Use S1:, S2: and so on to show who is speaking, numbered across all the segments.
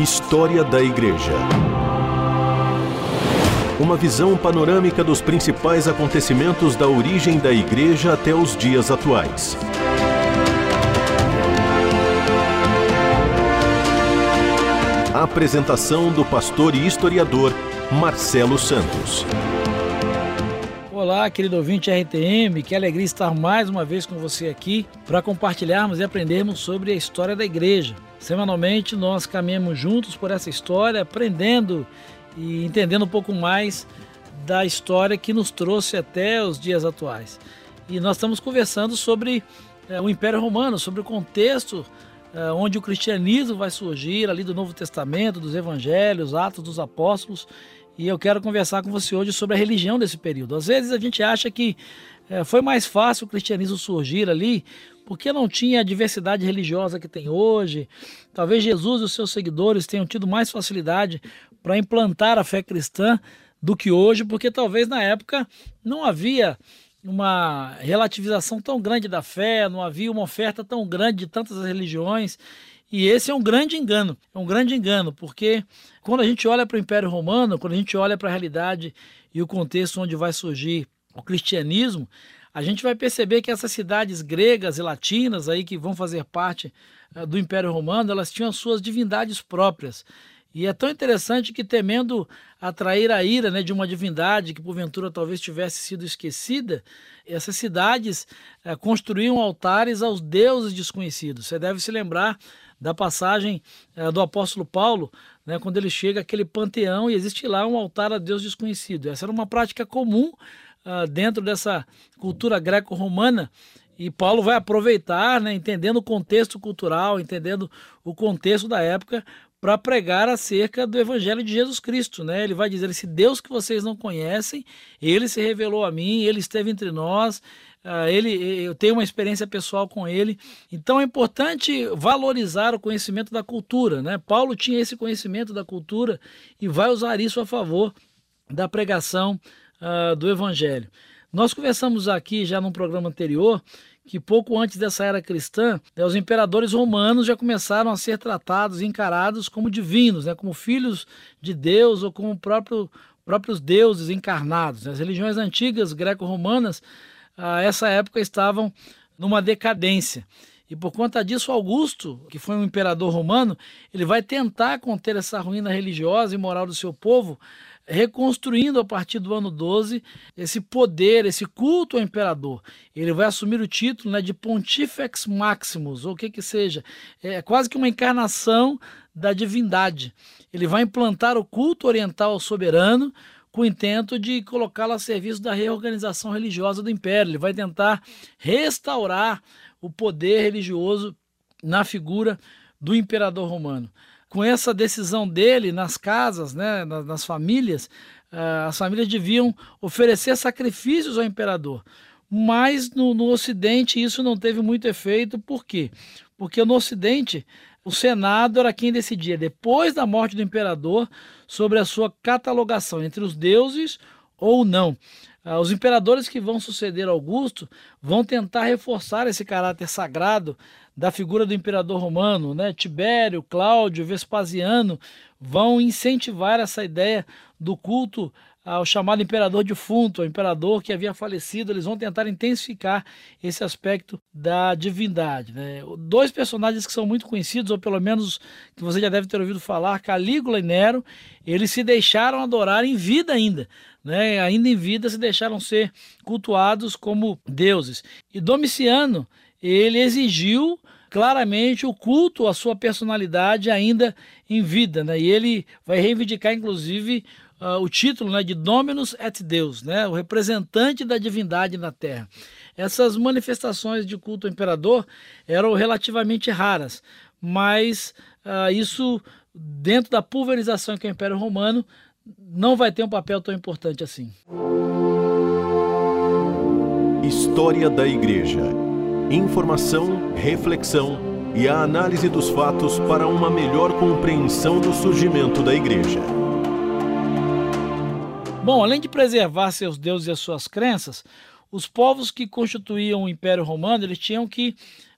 S1: História da Igreja. Uma visão panorâmica dos principais acontecimentos da origem da Igreja até os dias atuais. A apresentação do pastor e historiador Marcelo Santos.
S2: Olá, querido ouvinte RTM, que alegria estar mais uma vez com você aqui para compartilharmos e aprendermos sobre a história da igreja. Semanalmente nós caminhamos juntos por essa história, aprendendo e entendendo um pouco mais da história que nos trouxe até os dias atuais. E nós estamos conversando sobre é, o Império Romano, sobre o contexto é, onde o cristianismo vai surgir, ali do Novo Testamento, dos Evangelhos, Atos dos Apóstolos e eu quero conversar com você hoje sobre a religião desse período. Às vezes a gente acha que é, foi mais fácil o cristianismo surgir ali porque não tinha a diversidade religiosa que tem hoje. Talvez Jesus e os seus seguidores tenham tido mais facilidade para implantar a fé cristã do que hoje, porque talvez na época não havia uma relativização tão grande da fé, não havia uma oferta tão grande de tantas religiões e esse é um grande engano, é um grande engano, porque quando a gente olha para o Império Romano, quando a gente olha para a realidade e o contexto onde vai surgir o cristianismo, a gente vai perceber que essas cidades gregas e latinas aí que vão fazer parte uh, do Império Romano, elas tinham as suas divindades próprias. E é tão interessante que, temendo atrair a ira né, de uma divindade que porventura talvez tivesse sido esquecida, essas cidades uh, construíam altares aos deuses desconhecidos. Você deve se lembrar da passagem é, do apóstolo Paulo, né, quando ele chega àquele panteão e existe lá um altar a Deus desconhecido. Essa era uma prática comum uh, dentro dessa cultura greco-romana e Paulo vai aproveitar, né, entendendo o contexto cultural, entendendo o contexto da época, para pregar acerca do Evangelho de Jesus Cristo. Né? Ele vai dizer: esse Deus que vocês não conhecem, ele se revelou a mim, ele esteve entre nós, uh, ele, eu tenho uma experiência pessoal com ele. Então é importante valorizar o conhecimento da cultura. Né? Paulo tinha esse conhecimento da cultura e vai usar isso a favor da pregação uh, do Evangelho. Nós conversamos aqui já num programa anterior que pouco antes dessa era cristã, né, os imperadores romanos já começaram a ser tratados e encarados como divinos, né, como filhos de Deus ou como próprio, próprios deuses encarnados. As religiões antigas greco-romanas a essa época estavam numa decadência. E por conta disso, Augusto, que foi um imperador romano, ele vai tentar conter essa ruína religiosa e moral do seu povo, reconstruindo a partir do ano 12 esse poder, esse culto ao imperador. Ele vai assumir o título né, de Pontifex Maximus, ou o que que seja. É quase que uma encarnação da divindade. Ele vai implantar o culto oriental soberano, com o intento de colocá-lo a serviço da reorganização religiosa do império. Ele vai tentar restaurar o poder religioso na figura do imperador romano. Com essa decisão dele nas casas, né, nas, famílias, uh, as famílias deviam oferecer sacrifícios ao imperador. Mas no, no Ocidente isso não teve muito efeito, por quê? Porque no Ocidente o Senado era quem decidia, depois da morte do imperador, sobre a sua catalogação entre os deuses ou não. Ah, os imperadores que vão suceder Augusto vão tentar reforçar esse caráter sagrado da figura do imperador romano, né? Tibério, Cláudio, Vespasiano vão incentivar essa ideia do culto ao chamado imperador defunto, ao imperador que havia falecido, eles vão tentar intensificar esse aspecto da divindade. Né? Dois personagens que são muito conhecidos, ou pelo menos que você já deve ter ouvido falar, Calígula e Nero, eles se deixaram adorar em vida ainda. Né? Ainda em vida se deixaram ser cultuados como deuses. E Domiciano, ele exigiu claramente o culto à sua personalidade ainda em vida, né? E ele vai reivindicar, inclusive, uh, o título né, de Dominus et Deus, né, o representante da divindade na terra. Essas manifestações de culto ao imperador eram relativamente raras, mas uh, isso, dentro da pulverização que é o Império Romano, não vai ter um papel tão importante assim.
S1: História da Igreja. Informação, reflexão e a análise dos fatos para uma melhor compreensão do surgimento da Igreja.
S2: Bom, além de preservar seus deuses e as suas crenças, os povos que constituíam o Império Romano eles tinham que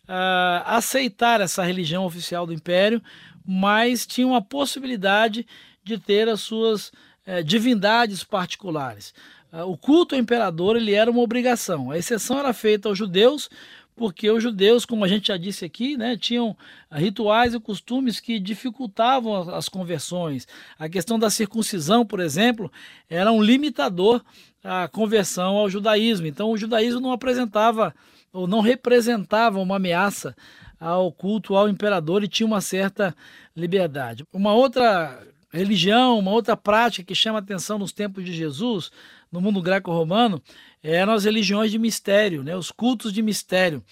S2: uh, aceitar essa religião oficial do império, mas tinham a possibilidade de ter as suas uh, divindades particulares. Uh, o culto ao imperador ele era uma obrigação. A exceção era feita aos judeus, porque os judeus, como a gente já disse aqui, né, tinham rituais e costumes que dificultavam as conversões. A questão da circuncisão, por exemplo, era um limitador à conversão ao judaísmo. Então, o judaísmo não apresentava ou não representava uma ameaça ao culto ao imperador e tinha uma certa liberdade. Uma outra religião, uma outra prática que chama atenção nos tempos de Jesus, no mundo greco-romano, eram as religiões de mistério, né? os cultos de mistério.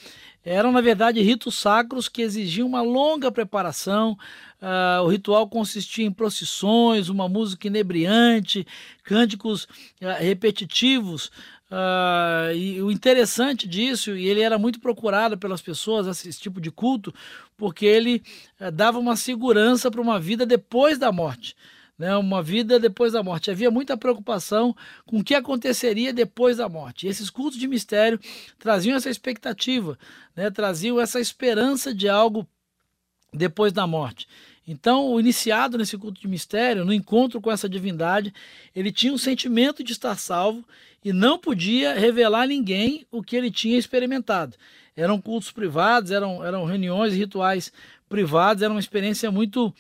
S2: Eram, na verdade, ritos sacros que exigiam uma longa preparação. Uh, o ritual consistia em procissões, uma música inebriante, cânticos uh, repetitivos Uh, e o interessante disso, e ele era muito procurado pelas pessoas, esse tipo de culto, porque ele uh, dava uma segurança para uma vida depois da morte. Né, uma vida depois da morte. Havia muita preocupação com o que aconteceria depois da morte. E esses cultos de mistério traziam essa expectativa, né, traziam essa esperança de algo depois da morte. Então, o iniciado nesse culto de mistério, no encontro com essa divindade, ele tinha um sentimento de estar salvo e não podia revelar a ninguém o que ele tinha experimentado. Eram cultos privados, eram, eram reuniões rituais privados, era uma experiência muito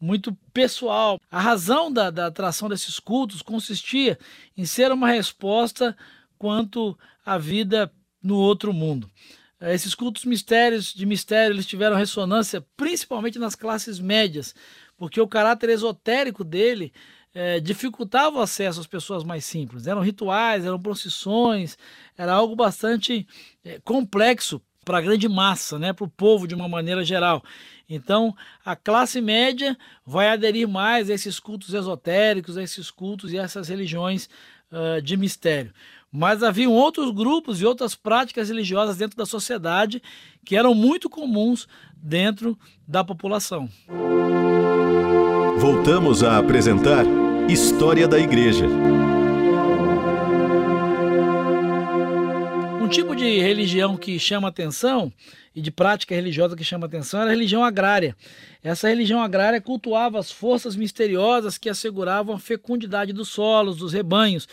S2: muito pessoal. A razão da, da atração desses cultos consistia em ser uma resposta quanto à vida no outro mundo. Eh, esses cultos mistérios de mistério eles tiveram ressonância principalmente nas classes médias, porque o caráter esotérico dele é, dificultava o acesso às pessoas mais simples. Eram rituais, eram procissões, era algo bastante é, complexo para a grande massa, né, para o povo de uma maneira geral. Então, a classe média vai aderir mais a esses cultos esotéricos, a esses cultos e a essas religiões uh, de mistério. Mas haviam outros grupos e outras práticas religiosas dentro da sociedade que eram muito comuns dentro da população.
S1: Voltamos a apresentar História da Igreja.
S2: Um tipo de religião que chama atenção e de prática religiosa que chama atenção era a religião agrária. Essa religião agrária cultuava as forças misteriosas que asseguravam a fecundidade dos solos, dos rebanhos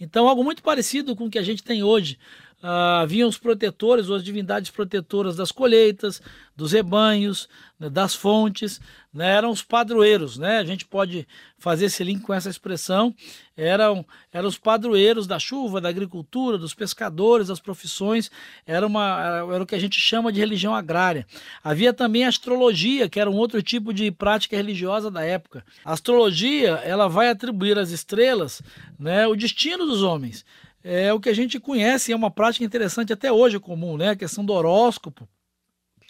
S2: então, algo muito parecido com o que a gente tem hoje. Haviam os protetores ou as divindades protetoras das colheitas, dos rebanhos, né, das fontes, né, eram os padroeiros, né? A gente pode fazer esse link com essa expressão. Eram, eram os padroeiros da chuva, da agricultura, dos pescadores, das profissões. Era, uma, era o que a gente chama de religião agrária. Havia também a astrologia, que era um outro tipo de prática religiosa da época. A astrologia ela vai atribuir às estrelas né, o destino dos homens é o que a gente conhece, é uma prática interessante até hoje comum, né? A questão do horóscopo.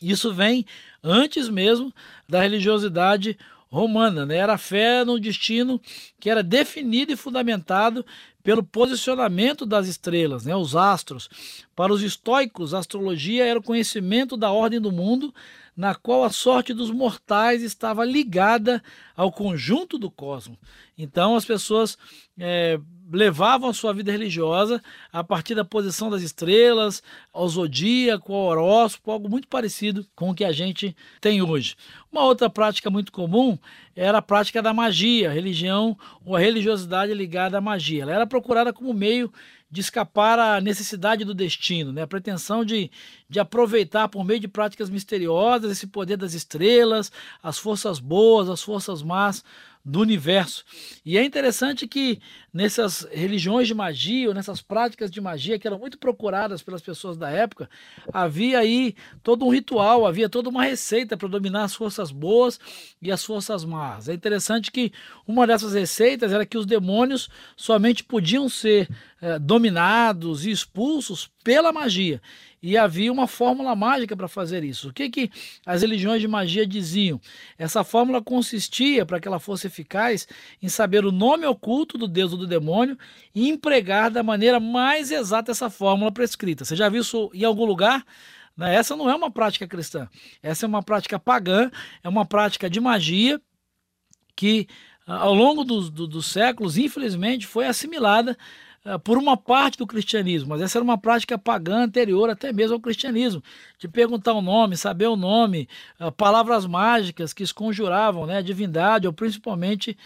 S2: Isso vem antes mesmo da religiosidade romana, né? Era a fé no destino que era definido e fundamentado pelo posicionamento das estrelas, né? Os astros. Para os estoicos, a astrologia era o conhecimento da ordem do mundo, na qual a sorte dos mortais estava ligada ao conjunto do cosmos. Então as pessoas é, levavam a sua vida religiosa a partir da posição das estrelas, ao zodíaco, ao horóscopo, algo muito parecido com o que a gente tem hoje. Uma outra prática muito comum era a prática da magia, religião ou a religiosidade ligada à magia. Ela era procurada como meio de escapar à necessidade do destino, né? a pretensão de, de aproveitar por meio de práticas misteriosas esse poder das estrelas, as forças boas, as forças más do universo. E é interessante que nessas religiões de magia, ou nessas práticas de magia que eram muito procuradas pelas pessoas da época, havia aí todo um ritual, havia toda uma receita para dominar as forças boas e as forças más. É interessante que uma dessas receitas era que os demônios somente podiam ser é, dominados e expulsos pela magia. E havia uma fórmula mágica para fazer isso. O que, que as religiões de magia diziam? Essa fórmula consistia, para que ela fosse eficaz, em saber o nome oculto do deus ou do demônio e empregar da maneira mais exata essa fórmula prescrita. Você já viu isso em algum lugar? Né? Essa não é uma prática cristã. Essa é uma prática pagã, é uma prática de magia que, ao longo dos, do, dos séculos, infelizmente, foi assimilada por uma parte do cristianismo, mas essa era uma prática pagã anterior até mesmo ao cristianismo, de perguntar o nome, saber o nome, uh, palavras mágicas que esconjuravam né, a divindade ou principalmente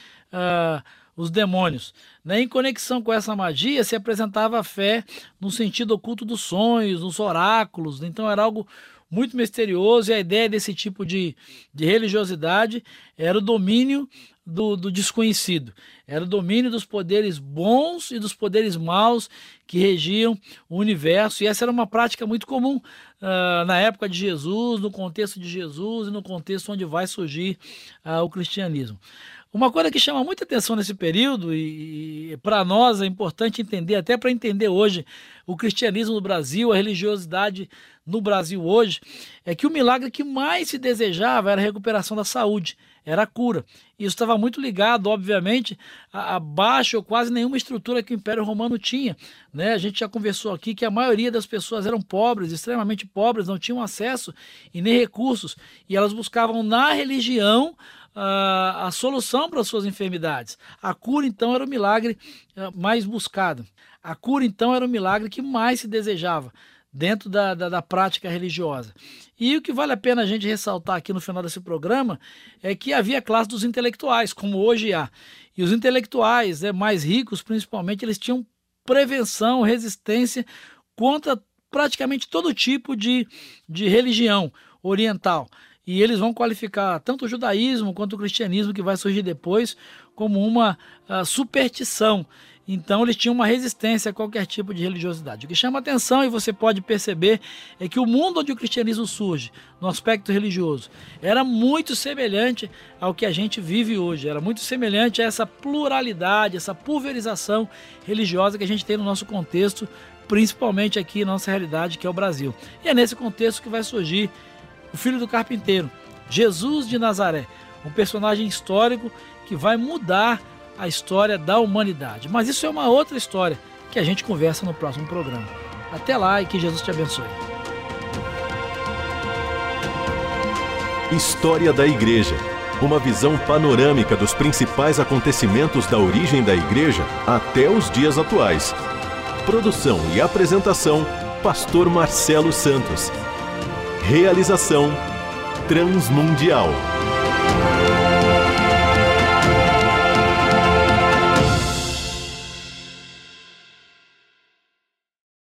S2: os demônios. Né? Em conexão com essa magia se apresentava a fé no sentido oculto dos sonhos, nos oráculos, então era algo muito misterioso e a ideia desse tipo de, de religiosidade era o domínio do, do, desconhecido, era o domínio dos poderes bons e dos poderes maus que regiam o universo, e essa era uma prática muito comum uh, na época de Jesus, no contexto de Jesus e no contexto onde vai surgir uh, o cristianismo. Uma coisa que chama muita atenção nesse período, e, e para nós é importante entender, até para entender hoje o cristianismo no Brasil, a religiosidade no Brasil hoje, é que o milagre que mais se desejava era a recuperação da saúde, era a cura. Isso estava muito ligado, obviamente, a, a baixa ou quase nenhuma estrutura que o Império Romano tinha. Né? A gente já conversou aqui que a maioria das pessoas eram pobres, extremamente pobres, não tinham acesso e nem recursos, e elas buscavam na religião a, a solução para as suas enfermidades. A cura, então, era o milagre eh, mais buscado. A cura, então, era o milagre que mais se desejava dentro da, da, da, prática religiosa. E o que vale a pena a gente ressaltar aqui no final desse programa é que havia classe dos intelectuais, como hoje há. E os intelectuais é, mais ricos, principalmente, eles tinham prevenção, resistência contra praticamente todo tipo de, de religião oriental e eles vão qualificar tanto o judaísmo quanto o cristianismo que vai surgir depois como uma uh, superstição. Então eles tinham uma resistência a qualquer tipo de religiosidade. O que chama atenção e você pode perceber é que o mundo onde o cristianismo surge, no aspecto religioso, era muito semelhante ao que a gente vive hoje. Era muito semelhante a essa pluralidade, essa pulverização religiosa que a gente tem no nosso contexto, principalmente aqui na nossa realidade, que é o Brasil. E é nesse contexto que vai surgir o filho do carpinteiro, Jesus de Nazaré, um personagem histórico que vai mudar a história da humanidade. Mas isso é uma outra história que a gente conversa no próximo programa. Até lá e que Jesus te abençoe.
S1: História da Igreja. Uma visão panorâmica dos principais acontecimentos da origem da Igreja até os dias atuais. Produção e apresentação: Pastor Marcelo Santos. Realização Transmundial.